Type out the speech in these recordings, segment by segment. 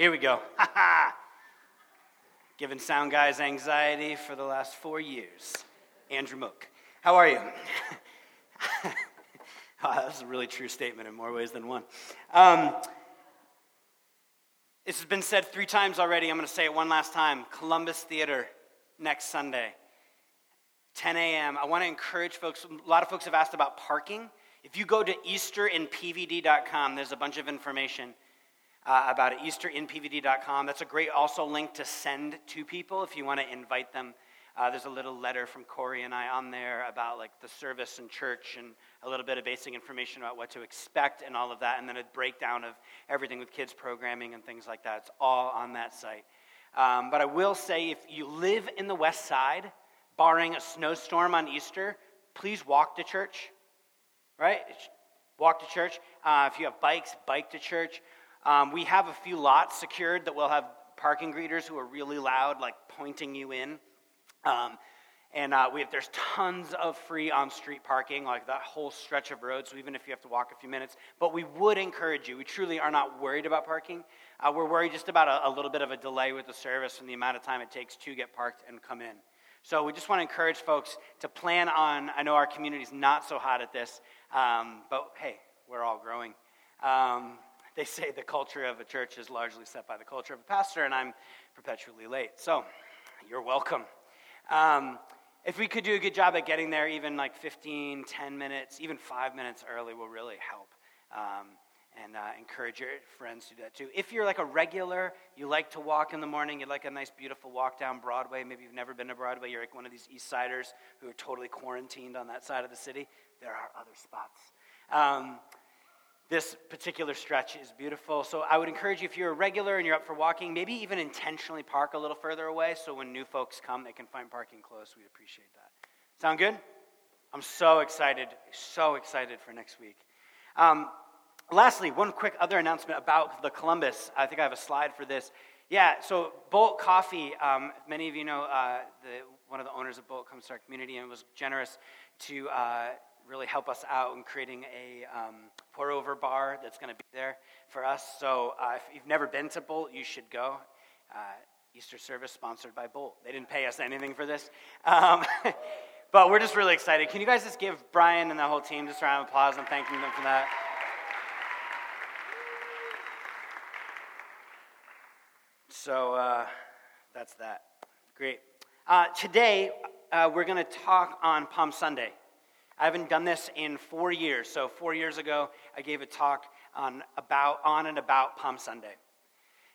Here we go. Ha ha! Giving sound guys anxiety for the last four years. Andrew Mook. How are you? oh, that's a really true statement in more ways than one. Um, this has been said three times already. I'm going to say it one last time. Columbus Theater next Sunday, 10 a.m. I want to encourage folks. A lot of folks have asked about parking. If you go to easterinpvd.com, there's a bunch of information uh, about it. Easterinpvd.com. That's a great also link to send to people if you want to invite them. Uh, there's a little letter from Corey and I on there about like the service and church and a little bit of basic information about what to expect and all of that, and then a breakdown of everything with kids programming and things like that. It's all on that site. Um, but I will say, if you live in the West Side, barring a snowstorm on Easter, please walk to church right? Walk to church. Uh, if you have bikes, bike to church. Um, we have a few lots secured that will have parking greeters who are really loud, like pointing you in. Um, and uh, we have, there's tons of free on street parking, like that whole stretch of road. So even if you have to walk a few minutes, but we would encourage you. We truly are not worried about parking. Uh, we're worried just about a, a, little bit of a delay with the service and the amount of time it takes to get parked and come in. So we just want to encourage folks to plan on. I know our community is not so hot at this, um, but hey, we're all growing. Um, they say the culture of a church is largely set by the culture of a pastor, and I'm perpetually late. So you're welcome. Um, if we could do a good job at getting there, even like 15, 10 minutes, even five minutes early will really help. Um, and uh, encourage your friends to do that too. If you're like a regular, you like to walk in the morning, you like a nice, beautiful walk down Broadway. Maybe you've never been to Broadway. You're like one of these East Siders who are totally quarantined on that side of the city there are other spots. Um, this particular stretch is beautiful. So I would encourage you, if you're a regular and you're up for walking, maybe even intentionally park a little further away so when new folks come, they can find parking close. We'd appreciate that. Sound good? I'm so excited, so excited for next week. Um, lastly, one quick other announcement about the Columbus. I think I have a slide for this. Yeah, so Bolt Coffee, um, many of you know uh, the, one of the owners of Bolt comes to our community and was generous to uh, really help us out in creating a um, pour over bar that's going to be there for us. So uh, if you've never been to Bolt, you should go. Uh, Easter service sponsored by Bolt. They didn't pay us anything for this. Um, but we're just really excited. Can you guys just give Brian and the whole team just a round of applause and thanking them for that? So uh, that's that. Great. Uh, today, uh, we're going to talk on Palm Sunday. I haven't done this in four years. So, four years ago, I gave a talk on, about, on and about Palm Sunday.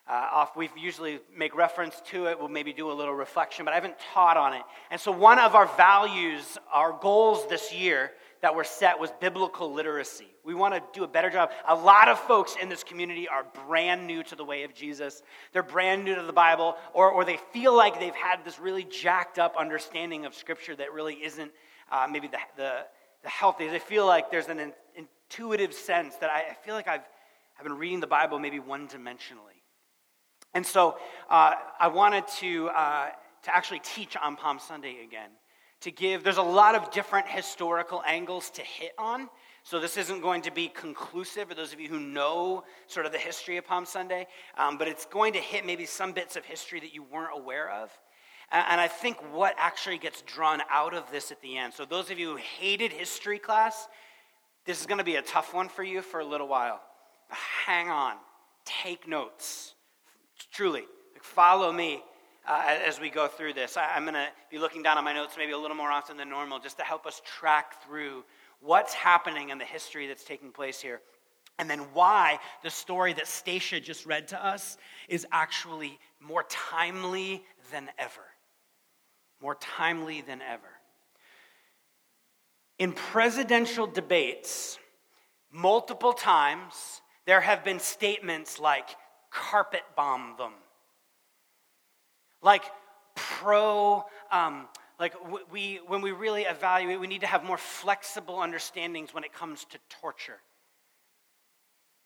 Uh, off, we usually make reference to it. We'll maybe do a little reflection, but I haven't taught on it. And so, one of our values, our goals this year that were set was biblical literacy. We want to do a better job. A lot of folks in this community are brand new to the way of Jesus. They're brand new to the Bible, or, or they feel like they've had this really jacked up understanding of Scripture that really isn't uh, maybe the, the, the healthy. I feel like there's an in, intuitive sense that I, I, feel like I've, I've been reading the Bible maybe one dimensionally. And so uh, I wanted to, uh, to actually teach on Palm Sunday again. To give, there's a lot of different historical angles to hit on. So this isn't going to be conclusive for those of you who know sort of the history of Palm Sunday, um, but it's going to hit maybe some bits of history that you weren't aware of. And I think what actually gets drawn out of this at the end. So, those of you who hated history class, this is going to be a tough one for you for a little while. Hang on, take notes. Truly, follow me uh, as we go through this. I, am going to be looking down on my notes maybe a little more often than normal just to help us track through what's happening in the history that's taking place here. And then why the story that Stacia just read to us is actually more timely than ever more timely than ever. In presidential debates, multiple times, there have been statements like carpet bomb them, like pro, um, like we, when we really evaluate, we need to have more flexible understandings when it comes to torture.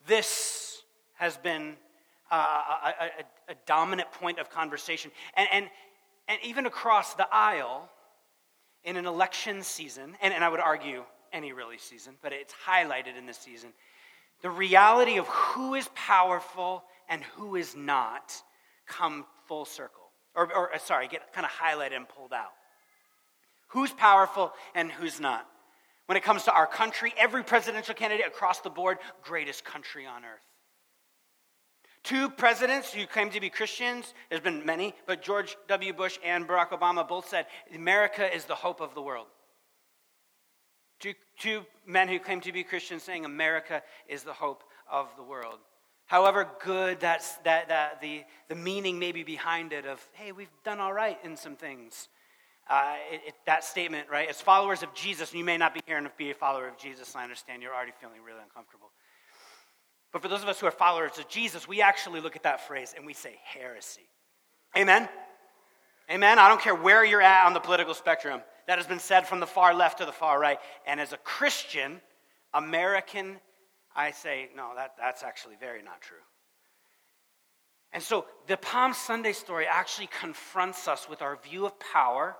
This has been uh, a, a, a, dominant point of conversation. And, and, and even across the aisle in an election season, and, and I would argue any really season, but it's highlighted in this season, the reality of who is powerful and who is not come full circle. Or, or uh, sorry, get kind of highlighted and pulled out. Who's powerful and who's not? When it comes to our country, every presidential candidate across the board, greatest country on earth. Two presidents who claim to be Christians, there's been many, but George W. Bush and Barack Obama both said America is the hope of the world. Two, two men who claim to be Christians saying America is the hope of the world. However good that's, that, that the, the meaning may be behind it of, hey, we've done all right in some things. Uh, it, it, that statement, right? As followers of Jesus, and you may not be here and be a follower of Jesus, I understand you're already feeling really uncomfortable. But for those of us who are followers of Jesus, we actually look at that phrase and we say heresy. Amen? Amen? I don't care where you're at on the political spectrum. That has been said from the far left to the far right. And as a Christian, American, I say, no, that, that's actually very not true. And so the Palm Sunday story actually confronts us with our view of power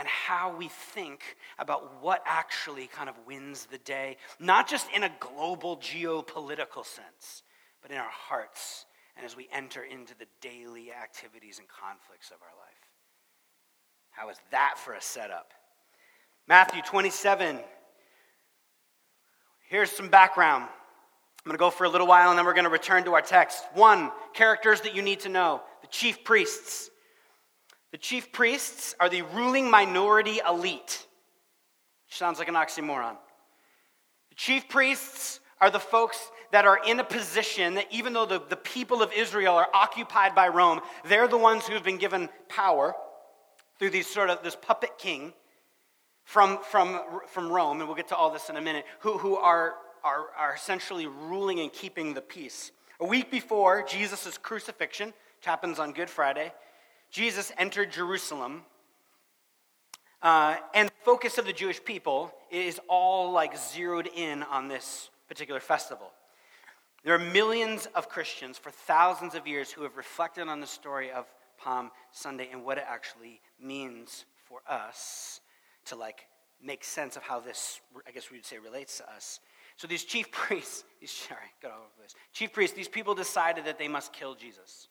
and how we think about what actually kind of wins the day, not just in a global geopolitical sense, but in our hearts and as we enter into the daily activities and conflicts of our life. How is that for a setup? Matthew 27. Here's some background. I'm going to go for a little while and then we're going to return to our text. One, characters that you need to know the chief priests. The chief priests are the ruling minority elite, which sounds like an oxymoron. The chief priests are the folks that are in a position that even though the, the people of Israel are occupied by Rome, they're the ones who've been given power through these sort of this puppet king from, from, from Rome, and we'll get to all this in a minute, who, who are, are, are essentially ruling and keeping the peace. A week before Jesus' crucifixion, which happens on Good Friday, Jesus entered Jerusalem, uh, and the focus of the Jewish people is all like zeroed in on this particular festival. There are millions of Christians for thousands of years who have reflected on the story of Palm Sunday and what it actually means for us to like make sense of how this, I guess we would say, relates to us. So these chief priests, these, sorry, got all over this. Chief priests, these people decided that they must kill Jesus.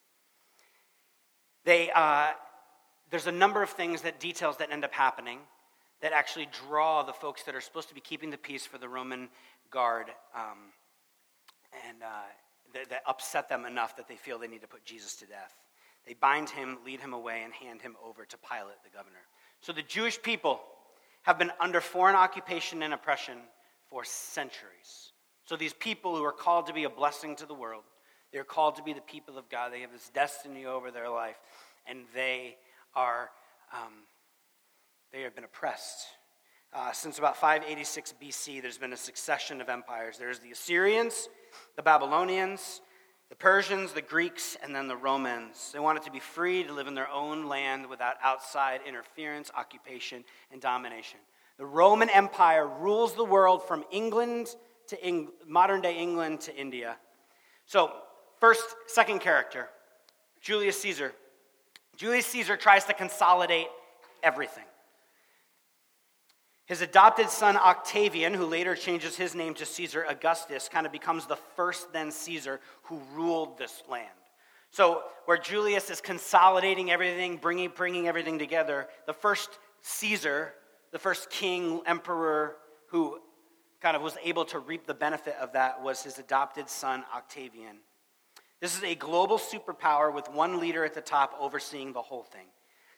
They, uh, there's a number of things that details that end up happening that actually draw the folks that are supposed to be keeping the peace for the Roman guard um, and uh, that, that upset them enough that they feel they need to put Jesus to death. They bind him, lead him away, and hand him over to Pilate, the governor. So the Jewish people have been under foreign occupation and oppression for centuries. So these people who are called to be a blessing to the world they're called to be the people of God. They have this destiny over their life, and they are um, they have been oppressed. Uh, since about 586 BC, there's been a succession of empires. There's the Assyrians, the Babylonians, the Persians, the Greeks, and then the Romans. They wanted to be free to live in their own land without outside interference, occupation, and domination. The Roman Empire rules the world from England to Eng- modern day England to India. So First, second character, Julius Caesar. Julius Caesar tries to consolidate everything. His adopted son Octavian, who later changes his name to Caesar Augustus, kind of becomes the first then Caesar who ruled this land. So, where Julius is consolidating everything, bringing, bringing everything together, the first Caesar, the first king, emperor who kind of was able to reap the benefit of that was his adopted son Octavian. This is a global superpower with one leader at the top overseeing the whole thing.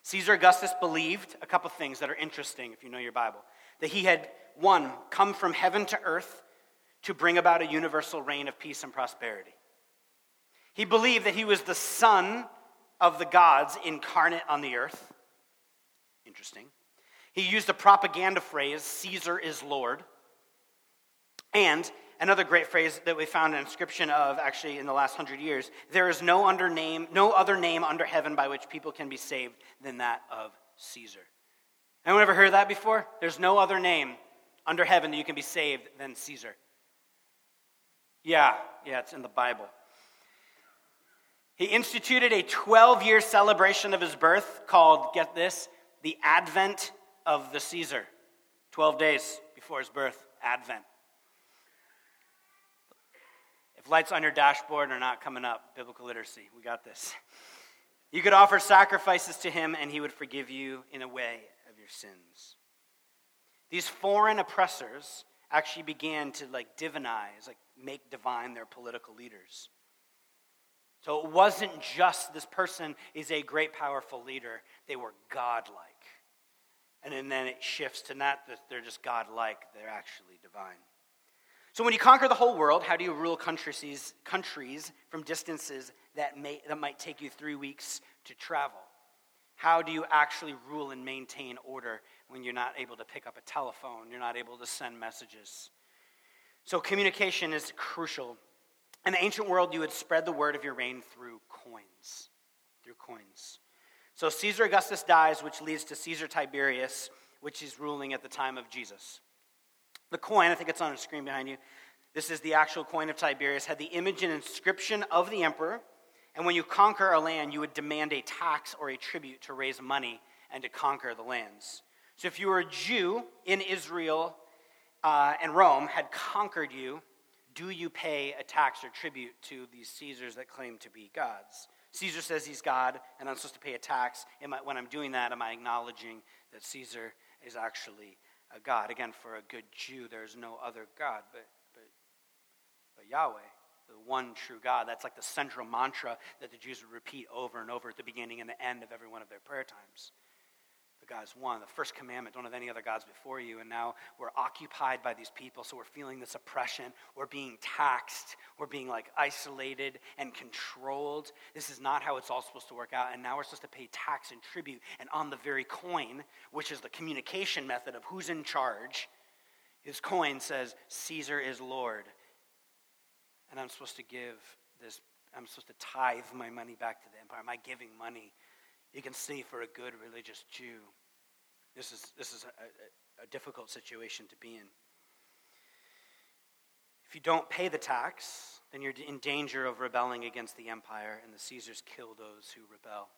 Caesar Augustus believed a couple things that are interesting if you know your Bible. That he had, one, come from heaven to earth to bring about a universal reign of peace and prosperity. He believed that he was the son of the gods incarnate on the earth. Interesting. He used a propaganda phrase, Caesar is Lord. And Another great phrase that we found an inscription of actually in the last hundred years there is no, under name, no other name under heaven by which people can be saved than that of Caesar. Anyone ever heard that before? There's no other name under heaven that you can be saved than Caesar. Yeah, yeah, it's in the Bible. He instituted a 12 year celebration of his birth called, get this, the Advent of the Caesar. 12 days before his birth, Advent. If lights on your dashboard are not coming up, biblical literacy, we got this. You could offer sacrifices to him, and he would forgive you in a way of your sins. These foreign oppressors actually began to like divinize, like make divine their political leaders. So it wasn't just this person is a great, powerful leader, they were godlike. And then it shifts to not that they're just godlike, they're actually divine. So when you conquer the whole world, how do you rule countries, countries from distances that, may, that might take you three weeks to travel? How do you actually rule and maintain order when you're not able to pick up a telephone, you're not able to send messages? So communication is crucial. In the ancient world, you would spread the word of your reign through coins. Through coins. So Caesar Augustus dies, which leads to Caesar Tiberius, which is ruling at the time of Jesus. The coin, I think it's on the screen behind you. This is the actual coin of Tiberius, had the image and inscription of the emperor. And when you conquer a land, you would demand a tax or a tribute to raise money and to conquer the lands. So if you were a Jew in Israel uh, and Rome had conquered you, do you pay a tax or tribute to these Caesars that claim to be gods? Caesar says he's God, and I'm supposed to pay a tax. I, when I'm doing that, am I acknowledging that Caesar is actually a God. Again, for a good Jew, there's no other God but, but, but Yahweh, the one true God. That's like the central mantra that the Jews would repeat over and over at the beginning and the end of every one of their prayer times. God's one. The first commandment, don't have any other gods before you. And now we're occupied by these people, so we're feeling this oppression. We're being taxed. We're being like isolated and controlled. This is not how it's all supposed to work out. And now we're supposed to pay tax and tribute. And on the very coin, which is the communication method of who's in charge, his coin says, Caesar is Lord. And I'm supposed to give this, I'm supposed to tithe my money back to the empire. Am I giving money you can see for a good religious Jew, this is, this is a, a, a difficult situation to be in. If you don't pay the tax, then you're in danger of rebelling against the empire, and the Caesars kill those who rebel.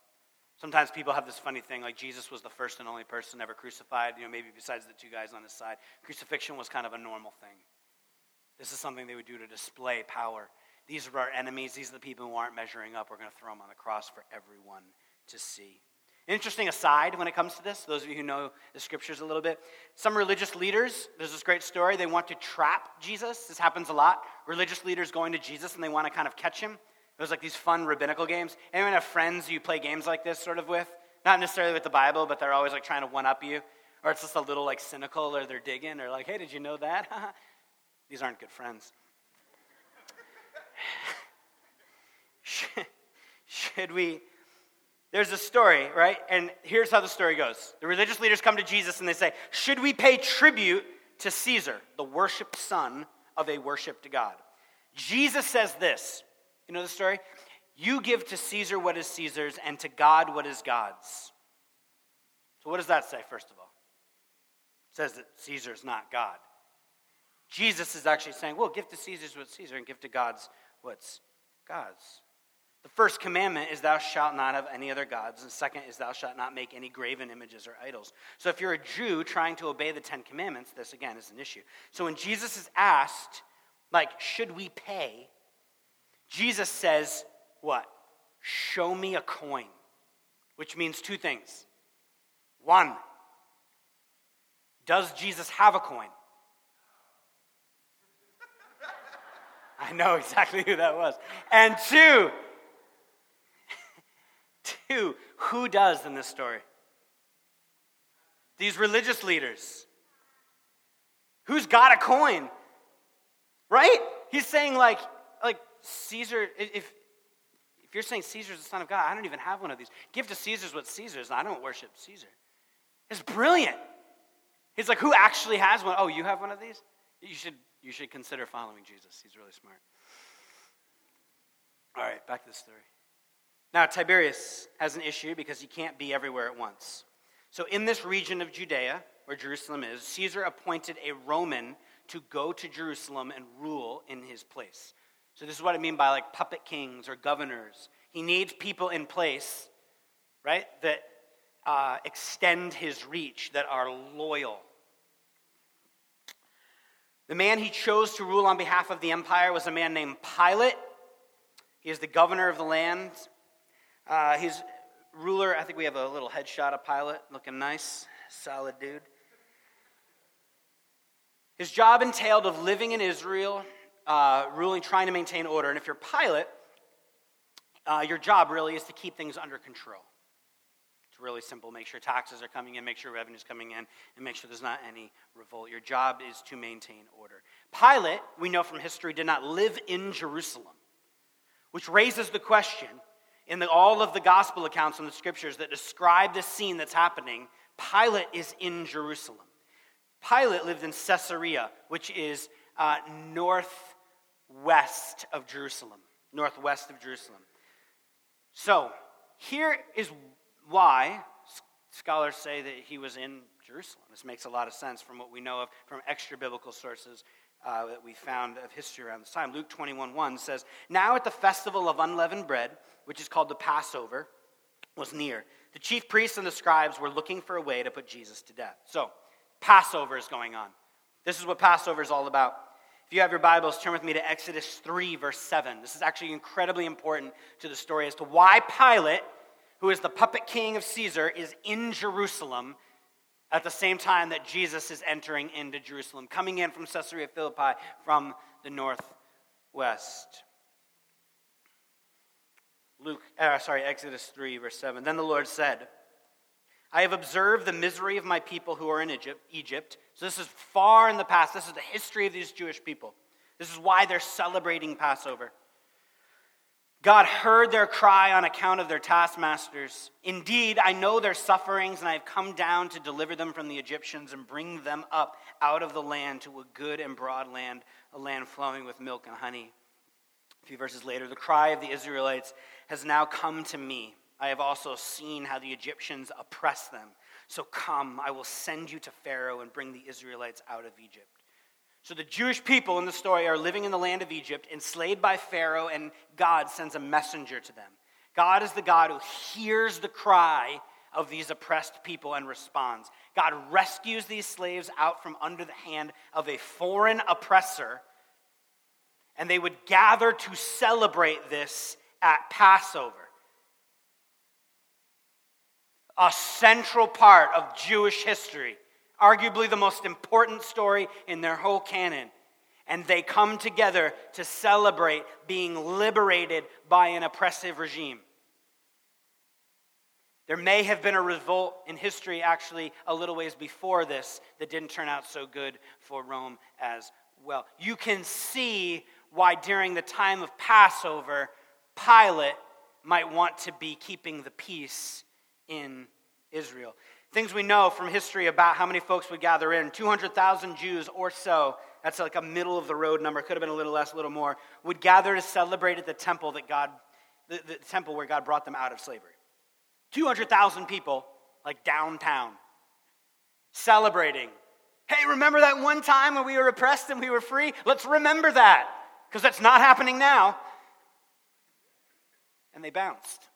Sometimes people have this funny thing, like Jesus was the first and only person ever crucified, you know, maybe besides the two guys on his side. Crucifixion was kind of a normal thing. This is something they would do to display power. These are our enemies. These are the people who aren't measuring up. We're going to throw them on the cross for everyone to see. Interesting aside when it comes to this, those of you who know the scriptures a little bit, some religious leaders, there's this great story, they want to trap Jesus. This happens a lot. Religious leaders going to Jesus and they want to kind of catch him. It was like these fun rabbinical games. Anyone have friends you play games like this sort of with? Not necessarily with the Bible, but they're always like trying to one up you. Or it's just a little like cynical or they're digging or like, hey, did you know that? These aren't good friends. Should we there's a story, right? And here's how the story goes the religious leaders come to Jesus and they say, Should we pay tribute to Caesar, the worshiped son of a worshiped God? Jesus says this. You know the story? You give to Caesar what is Caesar's and to God what is God's. So, what does that say, first of all? It says that Caesar is not God. Jesus is actually saying, well, give to Caesar's what's Caesar and give to God's what's God's. The first commandment is, Thou shalt not have any other gods. And second is, Thou shalt not make any graven images or idols. So if you're a Jew trying to obey the Ten Commandments, this again is an issue. So when Jesus is asked, like, should we pay? Jesus says, What? Show me a coin, which means two things. One, does Jesus have a coin? I know exactly who that was. And two, Who does in this story? These religious leaders. Who's got a coin? Right? He's saying, like, like Caesar, if, if you're saying Caesar's the son of God, I don't even have one of these. Give to Caesar's what Caesar's, I don't worship Caesar. It's brilliant. He's like, who actually has one? Oh, you have one of these? You should, you should consider following Jesus. He's really smart. All right, back to the story. Now, Tiberius has an issue because he can't be everywhere at once. So, in this region of Judea, where Jerusalem is, Caesar appointed a Roman to go to Jerusalem and rule in his place. So, this is what I mean by like puppet kings or governors. He needs people in place, right, that uh, extend his reach, that are loyal. The man he chose to rule on behalf of the empire was a man named Pilate. He is the governor of the land. Uh, he's ruler. I think we have a little headshot of Pilate, looking nice, solid dude. His job entailed of living in Israel, uh, ruling, trying to maintain order. And if you're Pilate, uh, your job really is to keep things under control. It's really simple. Make sure taxes are coming in, make sure revenue's coming in, and make sure there's not any revolt. Your job is to maintain order. Pilate, we know from history, did not live in Jerusalem, which raises the question in the, all of the gospel accounts in the scriptures that describe this scene that's happening. Pilate is in Jerusalem. Pilate lived in Caesarea, which is uh, northwest of Jerusalem. Northwest of Jerusalem. So, here is why scholars say that he was in Jerusalem. This makes a lot of sense from what we know of from extra biblical sources uh, that we found of history around this time. Luke 21 1 says, Now at the festival of unleavened bread, which is called the Passover, was near. The chief priests and the scribes were looking for a way to put Jesus to death. So, Passover is going on. This is what Passover is all about. If you have your Bibles, turn with me to Exodus 3, verse 7. This is actually incredibly important to the story as to why Pilate who is the puppet king of Caesar, is in Jerusalem at the same time that Jesus is entering into Jerusalem, coming in from Caesarea Philippi from the northwest. Luke, uh, sorry, Exodus 3, verse 7. Then the Lord said, I have observed the misery of my people who are in Egypt, Egypt. So this is far in the past. This is the history of these Jewish people. This is why they're celebrating Passover. God heard their cry on account of their taskmasters. Indeed, I know their sufferings, and I have come down to deliver them from the Egyptians and bring them up out of the land to a good and broad land, a land flowing with milk and honey. A few verses later, the cry of the Israelites has now come to me. I have also seen how the Egyptians oppress them. So come, I will send you to Pharaoh and bring the Israelites out of Egypt. So the Jewish people in the story are living in the land of Egypt, enslaved by Pharaoh, and God sends a messenger to them. God is the God who hears the cry of these oppressed people and responds. God rescues these slaves out from under the hand of a foreign oppressor, and they would gather to celebrate this at Passover. A central part of Jewish history arguably the most important story in their whole canon. And they come together to celebrate being liberated by an oppressive regime. There may have been a revolt in history, actually, a little ways before this, that didn't turn out so good for Rome as well. You can see why, during the time of Passover, Pilate might want to be keeping the peace in Israel. Things we know from history about how many folks would gather in 200,000 Jews or so, that's like a middle of the road number, could have been a little less, a little more, would gather to celebrate at the temple that God, the, the temple where God brought them out of slavery. 200,000 people, like downtown, celebrating. Hey, remember that one time when we were oppressed and we were free? Let's remember that, because that's not happening now. And they bounced.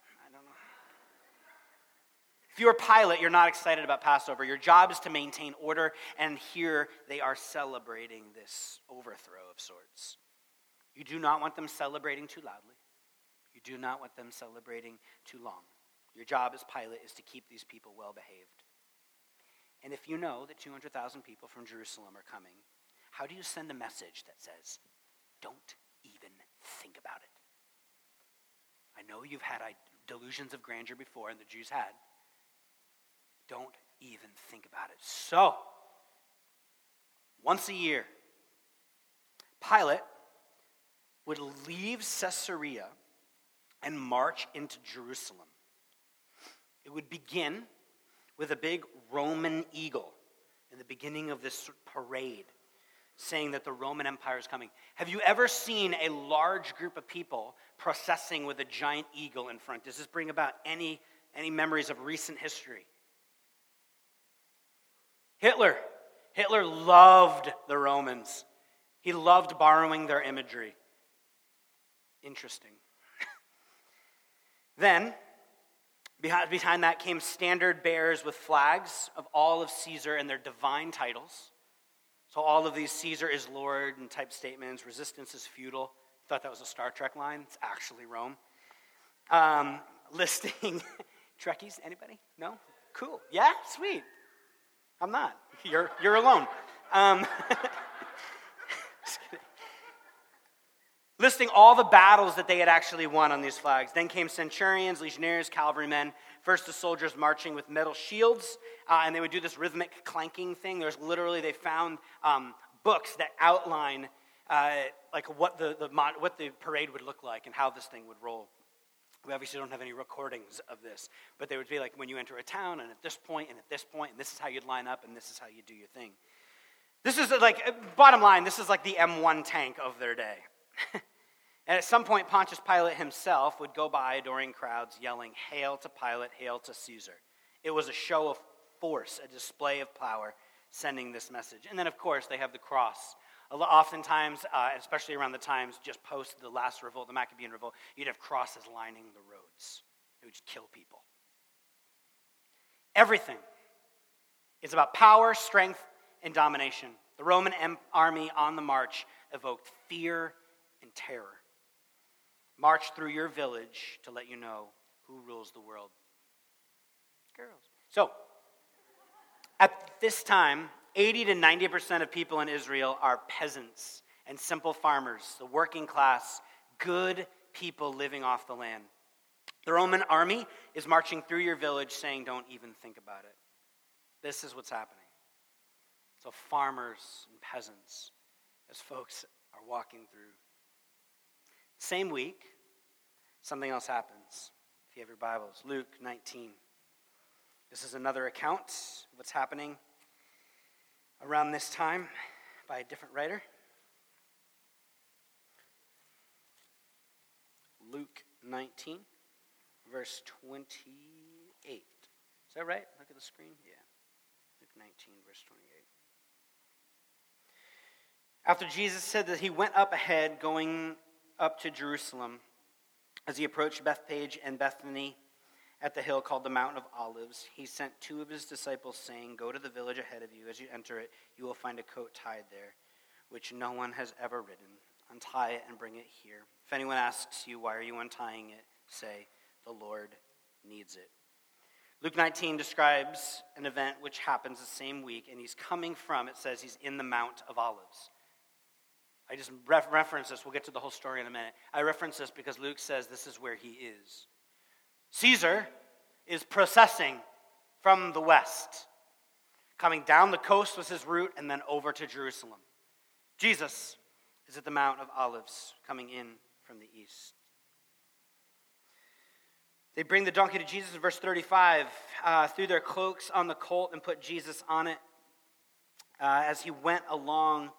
If you're a Pilate, you're not excited about Passover. Your job is to maintain order, and here they are celebrating this overthrow of sorts. You do not want them celebrating too loudly. You do not want them celebrating too long. Your job as Pilate is to keep these people well behaved. And if you know that 200,000 people from Jerusalem are coming, how do you send a message that says, don't even think about it? I know you've had delusions of grandeur before, and the Jews had. Don't even think about it. So, once a year, Pilate would leave Caesarea and march into Jerusalem. It would begin with a big Roman eagle in the beginning of this parade, saying that the Roman Empire is coming. Have you ever seen a large group of people processing with a giant eagle in front? Does this bring about any, any memories of recent history? Hitler. Hitler loved the Romans. He loved borrowing their imagery. Interesting. then, behind that came standard bearers with flags of all of Caesar and their divine titles. So all of these Caesar is Lord and type statements, resistance is futile. Thought that was a Star Trek line. It's actually Rome. Um, listing Trekkies. Anybody? No? Cool. Yeah? Sweet. I'm not. You're, you're alone. Um, listing all the battles that they had actually won on these flags. Then came centurions, legionnaires, cavalrymen. First, the soldiers marching with metal shields, uh, and they would do this rhythmic clanking thing. There's literally, they found um, books that outline uh, like what the, the, what the parade would look like and how this thing would roll. We obviously don't have any recordings of this, but they would be like when you enter a town, and at this point, and at this point, and this is how you'd line up, and this is how you do your thing. This is like, uh, bottom line, this is like the M1 tank of their day. and at some point, Pontius Pilate himself would go by adoring crowds, yelling, Hail to Pilate, hail to Caesar. It was a show of force, a display of power, sending this message. And then, of course, they have the cross Oftentimes, uh, especially around the times just post the last revolt, the Maccabean revolt, you'd have crosses lining the roads. It would just kill people. Everything is about power, strength, and domination. The Roman army on the march evoked fear and terror. March through your village to let you know who rules the world. Girls. So, at this time, 80 to 90% of people in Israel are peasants and simple farmers, the working class, good people living off the land. The Roman army is marching through your village saying, Don't even think about it. This is what's happening. So, farmers and peasants, as folks are walking through. Same week, something else happens. If you have your Bibles, Luke 19. This is another account of what's happening around this time by a different writer. Luke 19, verse 28. Is that right? Look at the screen. Yeah. Luke 19, verse 28. After Jesus said that he went up ahead, going up to Jerusalem, as he approached Bethphage and Bethany, at the hill called the Mountain of Olives, he sent two of his disciples, saying, Go to the village ahead of you. As you enter it, you will find a coat tied there, which no one has ever ridden. Untie it and bring it here. If anyone asks you, Why are you untying it? say, The Lord needs it. Luke 19 describes an event which happens the same week, and he's coming from, it says he's in the Mount of Olives. I just reference this. We'll get to the whole story in a minute. I reference this because Luke says this is where he is. Caesar is processing from the west. Coming down the coast was his route and then over to Jerusalem. Jesus is at the Mount of Olives, coming in from the east. They bring the donkey to Jesus in verse 35, uh, threw their cloaks on the colt and put Jesus on it. Uh, as he went along,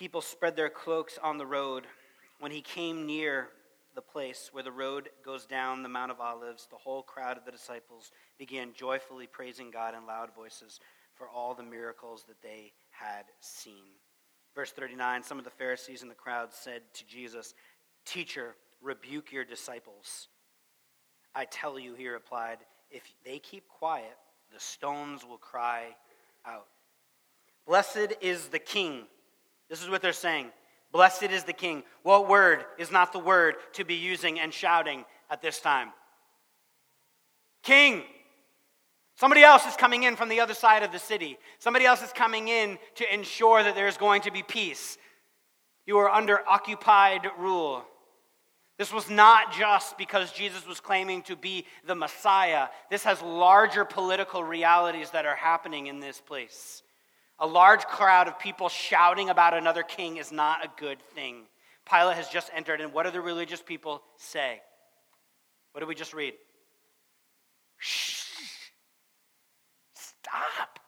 people spread their cloaks on the road. When he came near the place where the road goes down the Mount of Olives, the whole crowd of the disciples began joyfully praising God in loud voices for all the miracles that they had seen. Verse 39 Some of the Pharisees in the crowd said to Jesus, Teacher, rebuke your disciples. I tell you, he replied, if they keep quiet, the stones will cry out. Blessed is the king. This is what they're saying. Blessed is the king. What word is not the word to be using and shouting at this time? King. Somebody else is coming in from the other side of the city. Somebody else is coming in to ensure that there's going to be peace. You are under occupied rule. This was not just because Jesus was claiming to be the Messiah. This has larger political realities that are happening in this place. A large crowd of people shouting about another king is not a good thing. Pilate has just entered, and what do the religious people say? What did we just read? Shh. Stop.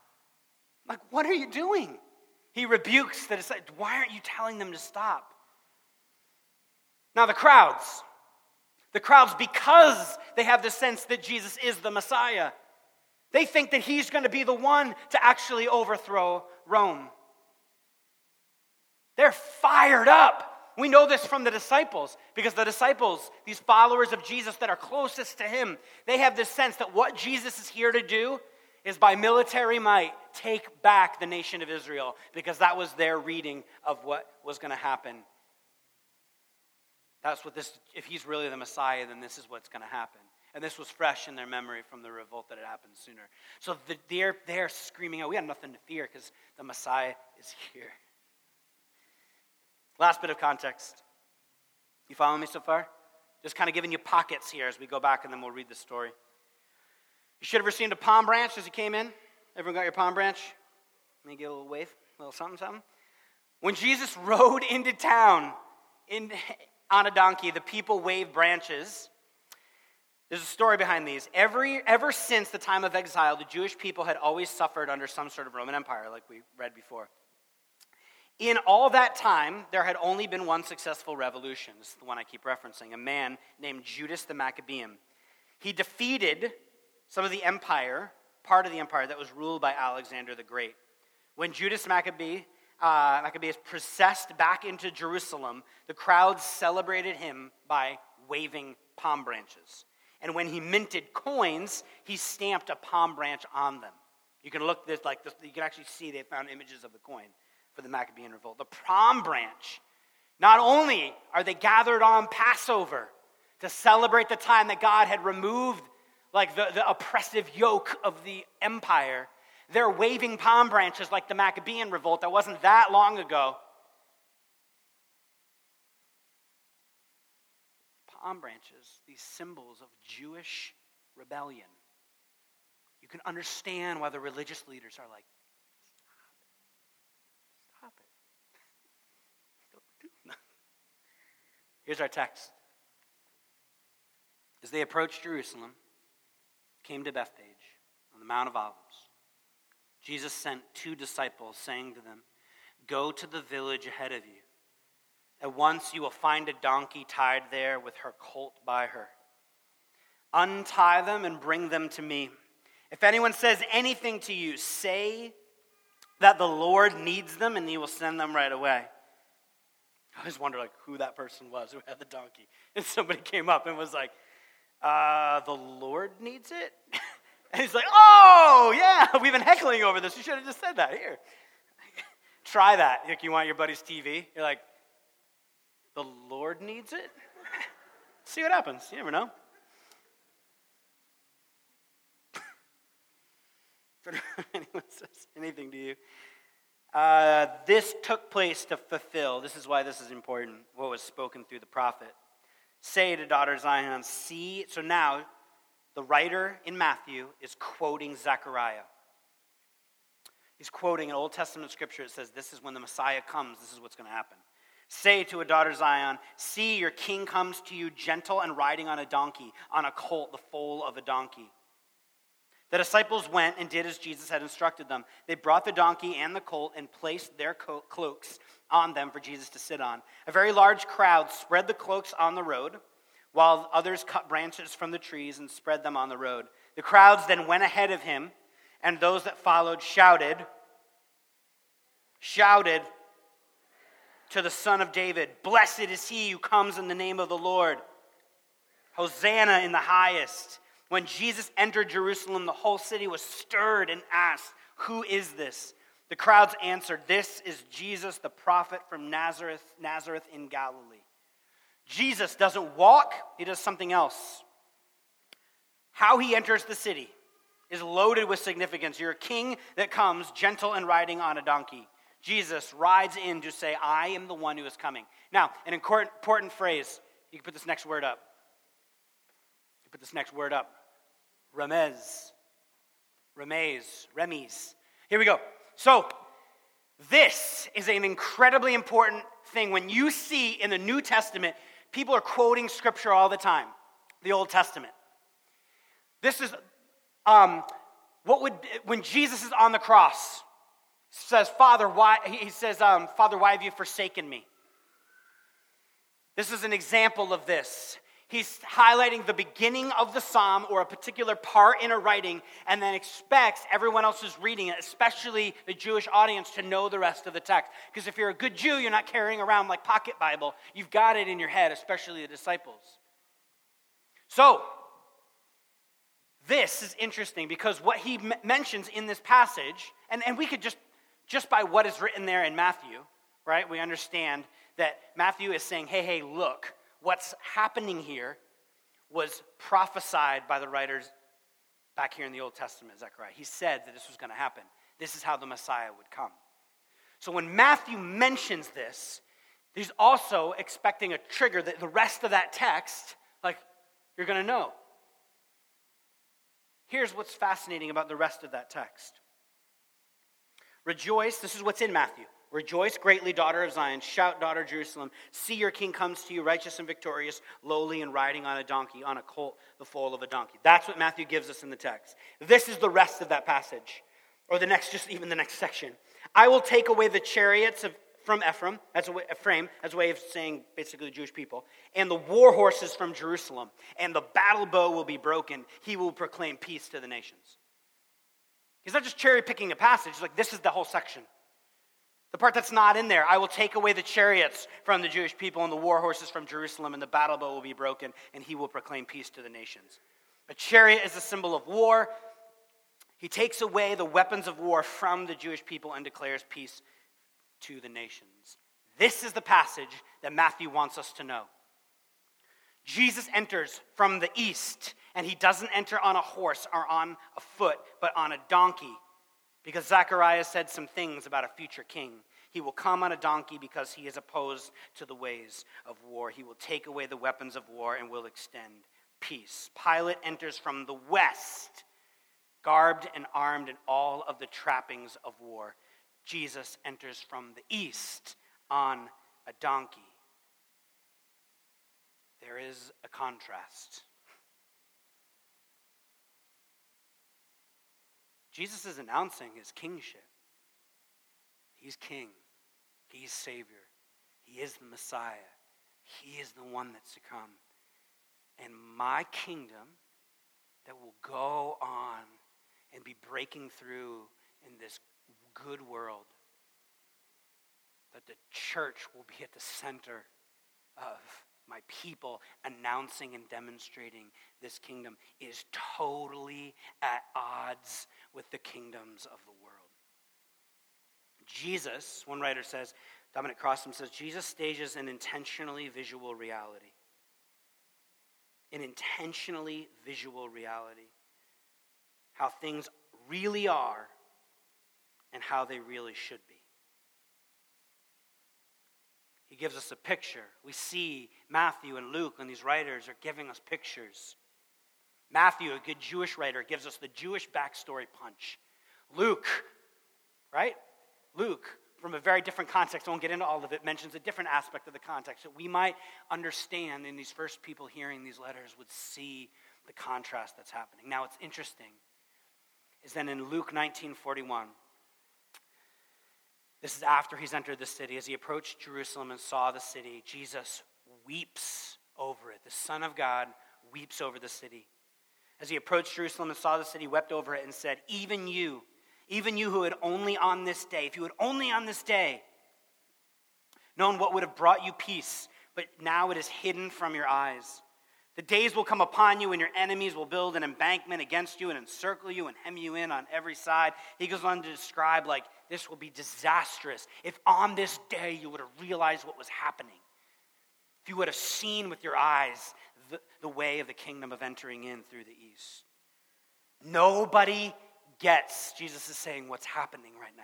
Like, what are you doing? He rebukes the disciples. Why aren't you telling them to stop? Now, the crowds, the crowds, because they have the sense that Jesus is the Messiah, they think that he's going to be the one to actually overthrow Rome. They're fired up. We know this from the disciples because the disciples, these followers of Jesus that are closest to him, they have this sense that what Jesus is here to do is by military might take back the nation of Israel because that was their reading of what was going to happen. That's what this, if he's really the Messiah, then this is what's going to happen. And this was fresh in their memory from the revolt that had happened sooner. So they're, they're screaming out, we have nothing to fear because the Messiah is here. Last bit of context. You follow me so far? Just kind of giving you pockets here as we go back and then we'll read the story. You should have received a palm branch as you came in. Everyone got your palm branch? Let me give a little wave, a little something, something. When Jesus rode into town in, on a donkey, the people waved branches there's a story behind these. Every, ever since the time of exile, the Jewish people had always suffered under some sort of Roman Empire, like we read before. In all that time, there had only been one successful revolution. This is the one I keep referencing a man named Judas the Maccabean. He defeated some of the empire, part of the empire that was ruled by Alexander the Great. When Judas Maccabee, uh, Maccabeus processed back into Jerusalem, the crowds celebrated him by waving palm branches. And when he minted coins, he stamped a palm branch on them. You can look this like this, you can actually see they found images of the coin for the Maccabean revolt. The palm branch. Not only are they gathered on Passover to celebrate the time that God had removed like the, the oppressive yoke of the empire, they're waving palm branches like the Maccabean revolt that wasn't that long ago. Palm branches, these symbols of Jewish rebellion. You can understand why the religious leaders are like, stop it. Stop it. Here's our text. As they approached Jerusalem, came to Bethphage on the Mount of Olives, Jesus sent two disciples, saying to them, Go to the village ahead of you at once you will find a donkey tied there with her colt by her. Untie them and bring them to me. If anyone says anything to you, say that the Lord needs them and he will send them right away. I always wonder like who that person was who had the donkey. And somebody came up and was like, uh, the Lord needs it? and he's like, oh, yeah, we've been heckling over this. You should have just said that. Here. Try that. Like you want your buddy's TV. You're like, the Lord needs it? See what happens. You never know. anyone says anything to you, uh, this took place to fulfill, this is why this is important, what was spoken through the prophet. Say to daughter Zion, see. So now, the writer in Matthew is quoting Zechariah. He's quoting an Old Testament scripture that says, This is when the Messiah comes, this is what's going to happen. Say to a daughter Zion, See, your king comes to you gentle and riding on a donkey, on a colt, the foal of a donkey. The disciples went and did as Jesus had instructed them. They brought the donkey and the colt and placed their cloaks on them for Jesus to sit on. A very large crowd spread the cloaks on the road, while others cut branches from the trees and spread them on the road. The crowds then went ahead of him, and those that followed shouted, shouted, to the Son of David Blessed is he who comes in the name of the Lord. Hosanna in the highest. When Jesus entered Jerusalem, the whole city was stirred and asked, Who is this? The crowds answered, This is Jesus, the prophet from Nazareth, Nazareth in Galilee. Jesus doesn't walk, he does something else. How he enters the city is loaded with significance. You're a king that comes gentle and riding on a donkey. Jesus rides in to say, I am the one who is coming. Now, an important phrase. You can put this next word up. You put this next word up. Remez. Remez. Remes. Here we go. So, this is an incredibly important thing. When you see in the New Testament, people are quoting scripture all the time, the Old Testament. This is um, what would, when Jesus is on the cross, says, Father, why, he says, um, Father, why have you forsaken me? This is an example of this. He's highlighting the beginning of the psalm or a particular part in a writing and then expects everyone else who's reading it, especially the Jewish audience, to know the rest of the text. Because if you're a good Jew, you're not carrying around like pocket Bible. You've got it in your head, especially the disciples. So, this is interesting because what he m- mentions in this passage, and, and we could just, just by what is written there in Matthew, right, we understand that Matthew is saying, hey, hey, look, what's happening here was prophesied by the writers back here in the Old Testament, Zechariah. He said that this was going to happen. This is how the Messiah would come. So when Matthew mentions this, he's also expecting a trigger that the rest of that text, like, you're going to know. Here's what's fascinating about the rest of that text Rejoice, this is what's in Matthew. Rejoice greatly, daughter of Zion. Shout, daughter Jerusalem. See, your king comes to you, righteous and victorious, lowly and riding on a donkey, on a colt, the foal of a donkey. That's what Matthew gives us in the text. This is the rest of that passage, or the next, just even the next section. I will take away the chariots of from Ephraim, as a, Ephraim, as a way of saying basically the Jewish people, and the war horses from Jerusalem, and the battle bow will be broken. He will proclaim peace to the nations. He's not just cherry picking a passage, like this is the whole section. The part that's not in there, I will take away the chariots from the Jewish people and the war horses from Jerusalem, and the battle bow will be broken, and he will proclaim peace to the nations. A chariot is a symbol of war. He takes away the weapons of war from the Jewish people and declares peace to the nations. This is the passage that Matthew wants us to know. Jesus enters from the east, and he doesn't enter on a horse or on a foot, but on a donkey, because Zechariah said some things about a future king. He will come on a donkey because he is opposed to the ways of war. He will take away the weapons of war and will extend peace. Pilate enters from the west, garbed and armed in all of the trappings of war. Jesus enters from the east on a donkey. There is a contrast. Jesus is announcing his kingship. He's king, he's Savior, he is the Messiah, he is the one that's to come. And my kingdom that will go on and be breaking through in this good world, that the church will be at the center of my people announcing and demonstrating this kingdom is totally at odds with the kingdoms of the world. Jesus, one writer says, Dominic Crossan says, Jesus stages an intentionally visual reality. An intentionally visual reality. How things really are and how they really should be. He gives us a picture. We see Matthew and Luke and these writers are giving us pictures. Matthew, a good Jewish writer, gives us the Jewish backstory punch. Luke, right? Luke, from a very different context, I won't get into all of it, mentions a different aspect of the context that we might understand in these first people hearing these letters would see the contrast that's happening. Now, it's interesting is then in Luke 1941, this is after he's entered the city. As he approached Jerusalem and saw the city, Jesus weeps over it. The Son of God weeps over the city. As he approached Jerusalem and saw the city, wept over it and said, Even you, even you who had only on this day, if you had only on this day known what would have brought you peace, but now it is hidden from your eyes. The days will come upon you, and your enemies will build an embankment against you and encircle you and hem you in on every side. He goes on to describe, like, this will be disastrous if on this day you would have realized what was happening. If you would have seen with your eyes the, the way of the kingdom of entering in through the east. Nobody gets, Jesus is saying, what's happening right now.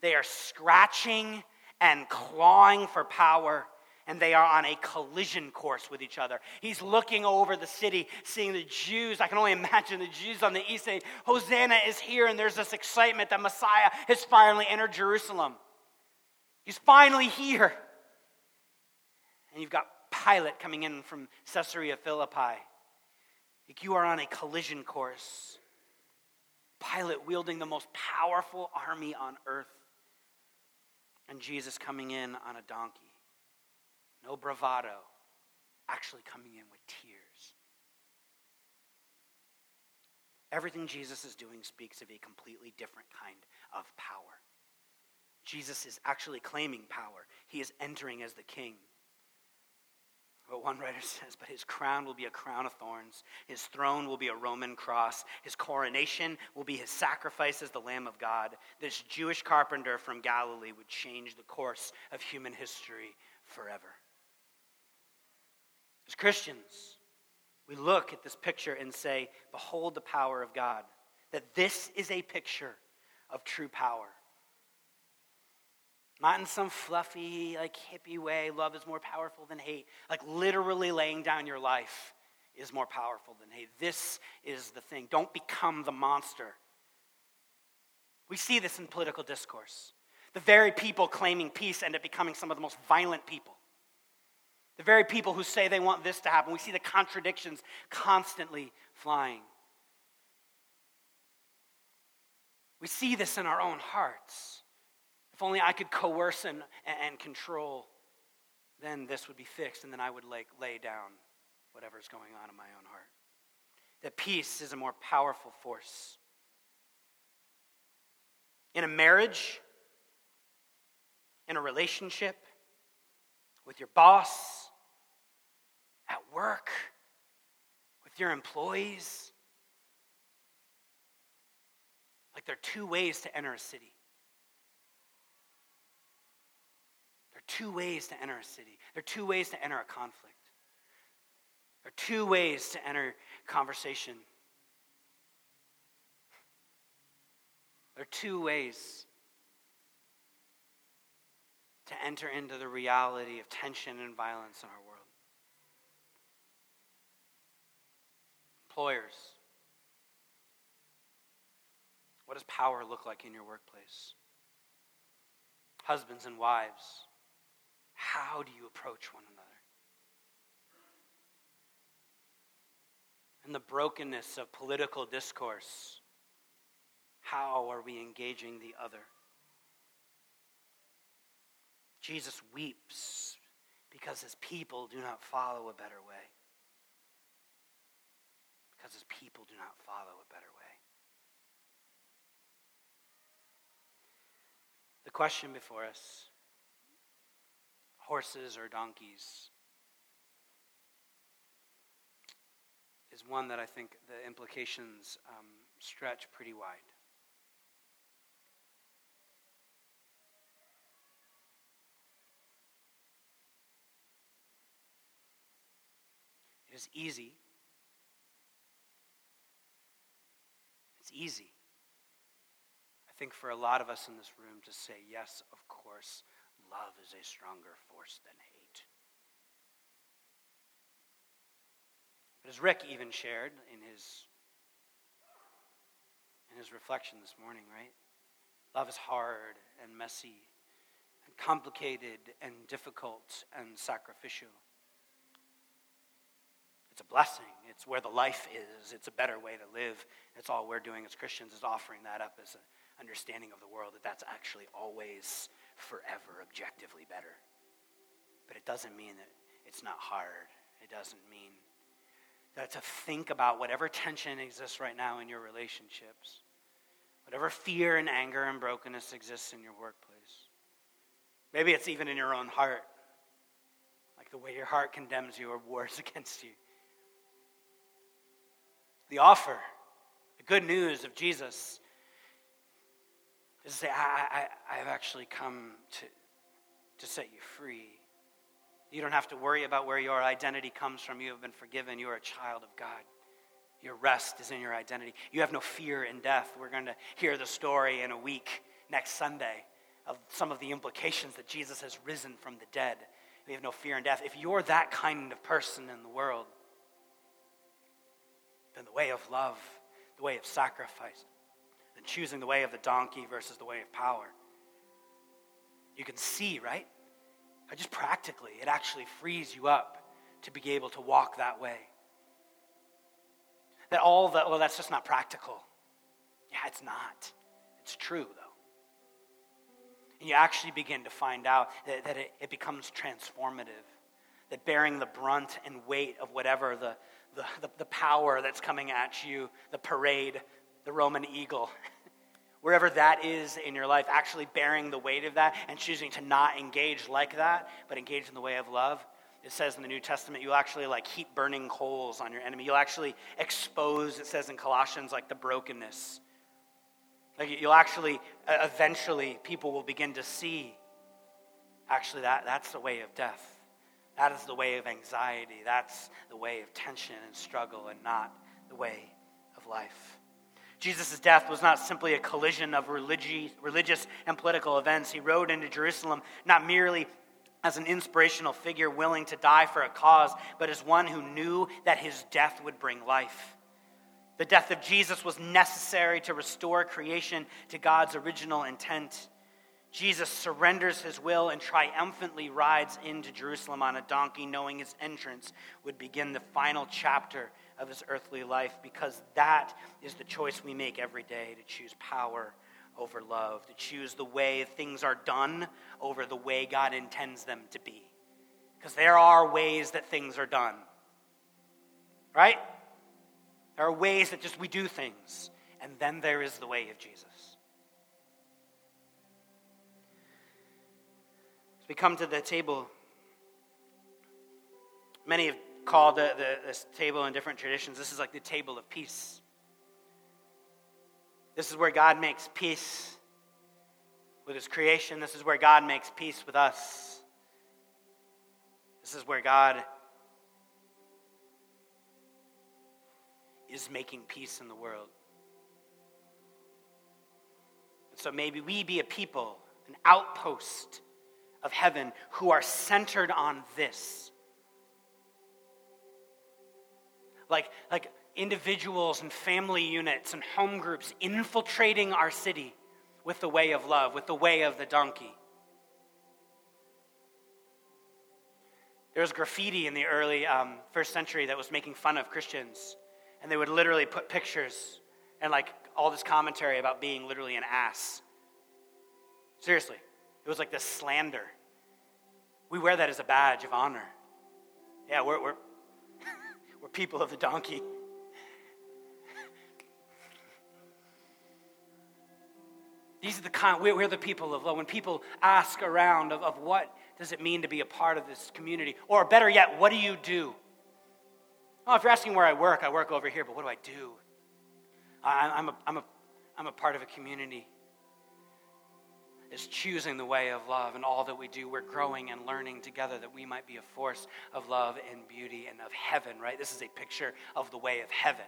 They are scratching and clawing for power and they are on a collision course with each other. He's looking over the city, seeing the Jews. I can only imagine the Jews on the east saying, Hosanna is here, and there's this excitement that Messiah has finally entered Jerusalem. He's finally here. And you've got Pilate coming in from Caesarea Philippi. Like you are on a collision course. Pilate wielding the most powerful army on earth, and Jesus coming in on a donkey no bravado, actually coming in with tears. Everything Jesus is doing speaks of a completely different kind of power. Jesus is actually claiming power, he is entering as the king. But one writer says, But his crown will be a crown of thorns. His throne will be a Roman cross. His coronation will be his sacrifice as the Lamb of God. This Jewish carpenter from Galilee would change the course of human history forever. As Christians, we look at this picture and say, Behold the power of God. That this is a picture of true power. Not in some fluffy, like hippie way, love is more powerful than hate. Like literally laying down your life is more powerful than hate. This is the thing. Don't become the monster. We see this in political discourse. The very people claiming peace end up becoming some of the most violent people. The very people who say they want this to happen. We see the contradictions constantly flying. We see this in our own hearts. If only I could coerce and, and control, then this would be fixed, and then I would lay, lay down whatever's going on in my own heart. That peace is a more powerful force. In a marriage, in a relationship, with your boss, work, with your employees. Like there are two ways to enter a city. There are two ways to enter a city. There are two ways to enter a conflict. There are two ways to enter conversation. There are two ways to enter into the reality of tension and violence in our world. Employers, what does power look like in your workplace? Husbands and wives, how do you approach one another? And the brokenness of political discourse, how are we engaging the other? Jesus weeps because his people do not follow a better way. Because his people do not follow a better way. The question before us horses or donkeys is one that I think the implications um, stretch pretty wide. It is easy. Easy. I think for a lot of us in this room to say, yes, of course, love is a stronger force than hate. But as Rick even shared in his, in his reflection this morning, right? Love is hard and messy and complicated and difficult and sacrificial. It's a blessing. It's where the life is. It's a better way to live. It's all we're doing as Christians is offering that up as an understanding of the world that that's actually always forever objectively better. But it doesn't mean that it's not hard. It doesn't mean that to think about whatever tension exists right now in your relationships, whatever fear and anger and brokenness exists in your workplace. Maybe it's even in your own heart, like the way your heart condemns you or wars against you. The offer, the good news of Jesus is to say, I, I, I've actually come to, to set you free. You don't have to worry about where your identity comes from. You have been forgiven. You are a child of God. Your rest is in your identity. You have no fear in death. We're going to hear the story in a week next Sunday of some of the implications that Jesus has risen from the dead. We have no fear in death. If you're that kind of person in the world, then the way of love, the way of sacrifice, and choosing the way of the donkey versus the way of power. You can see, right? I Just practically, it actually frees you up to be able to walk that way. That all the, well, that's just not practical. Yeah, it's not. It's true, though. And you actually begin to find out that, that it, it becomes transformative. That bearing the brunt and weight of whatever the, the, the, the power that's coming at you, the parade, the Roman eagle, wherever that is in your life, actually bearing the weight of that and choosing to not engage like that, but engage in the way of love, it says in the New Testament, you'll actually like heap burning coals on your enemy. You'll actually expose, it says in Colossians, like the brokenness. Like you'll actually, eventually, people will begin to see actually that, that's the way of death. That is the way of anxiety. That's the way of tension and struggle and not the way of life. Jesus' death was not simply a collision of religi- religious and political events. He rode into Jerusalem not merely as an inspirational figure willing to die for a cause, but as one who knew that his death would bring life. The death of Jesus was necessary to restore creation to God's original intent. Jesus surrenders his will and triumphantly rides into Jerusalem on a donkey, knowing his entrance would begin the final chapter of his earthly life, because that is the choice we make every day to choose power over love, to choose the way things are done over the way God intends them to be. Because there are ways that things are done, right? There are ways that just we do things, and then there is the way of Jesus. As we come to the table, many have called the, the, this table in different traditions, this is like the table of peace. This is where God makes peace with his creation. This is where God makes peace with us. This is where God is making peace in the world. And so maybe we be a people, an outpost of heaven who are centered on this. Like, like individuals and family units and home groups infiltrating our city with the way of love, with the way of the donkey. There was graffiti in the early um, first century that was making fun of Christians, and they would literally put pictures and like all this commentary about being literally an ass. Seriously, it was like this slander. We wear that as a badge of honor. Yeah, we're, we're, we're people of the donkey. These are the kind, we're, we're the people of love. When people ask around of, of what does it mean to be a part of this community, or better yet, what do you do? Oh, if you're asking where I work, I work over here, but what do I do? I, I'm, a, I'm, a, I'm a part of a community is choosing the way of love. And all that we do, we're growing and learning together that we might be a force of love and beauty and of heaven, right? This is a picture of the way of heaven.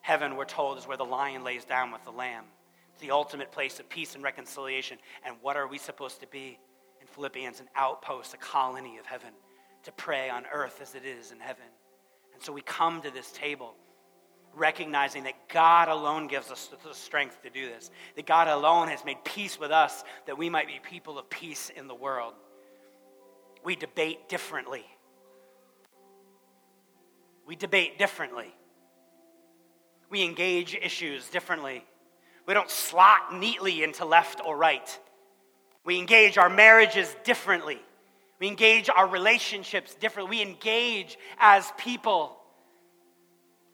Heaven, we're told, is where the lion lays down with the lamb. It's the ultimate place of peace and reconciliation. And what are we supposed to be in Philippians? An outpost, a colony of heaven, to pray on earth as it is in heaven. And so we come to this table recognizing that God alone gives us the strength to do this, that God alone has made peace with us, that we might be people of peace in the world. We debate differently. We debate differently. We engage issues differently. We don't slot neatly into left or right. We engage our marriages differently. We engage our relationships differently. We engage as people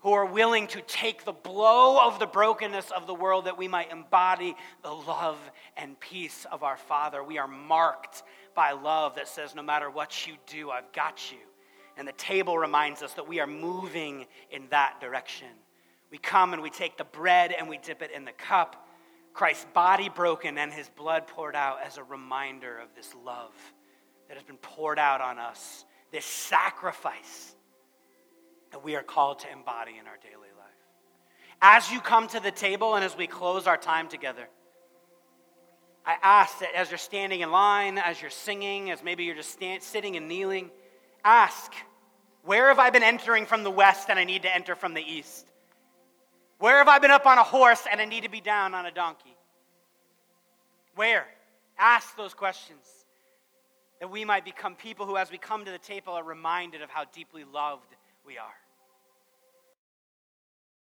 who are willing to take the blow of the brokenness of the world that we might embody the love and peace of our Father. We are marked by love that says, no matter what you do, I've got you. And the table reminds us that we are moving in that direction. We come and we take the bread and we dip it in the cup. Christ's body broken and his blood poured out as a reminder of this love that has been poured out on us, this sacrifice that we are called to embody in our daily life. As you come to the table and as we close our time together, I ask that as you're standing in line, as you're singing, as maybe you're just stand, sitting and kneeling, ask, where have I been entering from the west and I need to enter from the east? Where have I been up on a horse and I need to be down on a donkey? Where? Ask those questions that we might become people who, as we come to the table, are reminded of how deeply loved we are.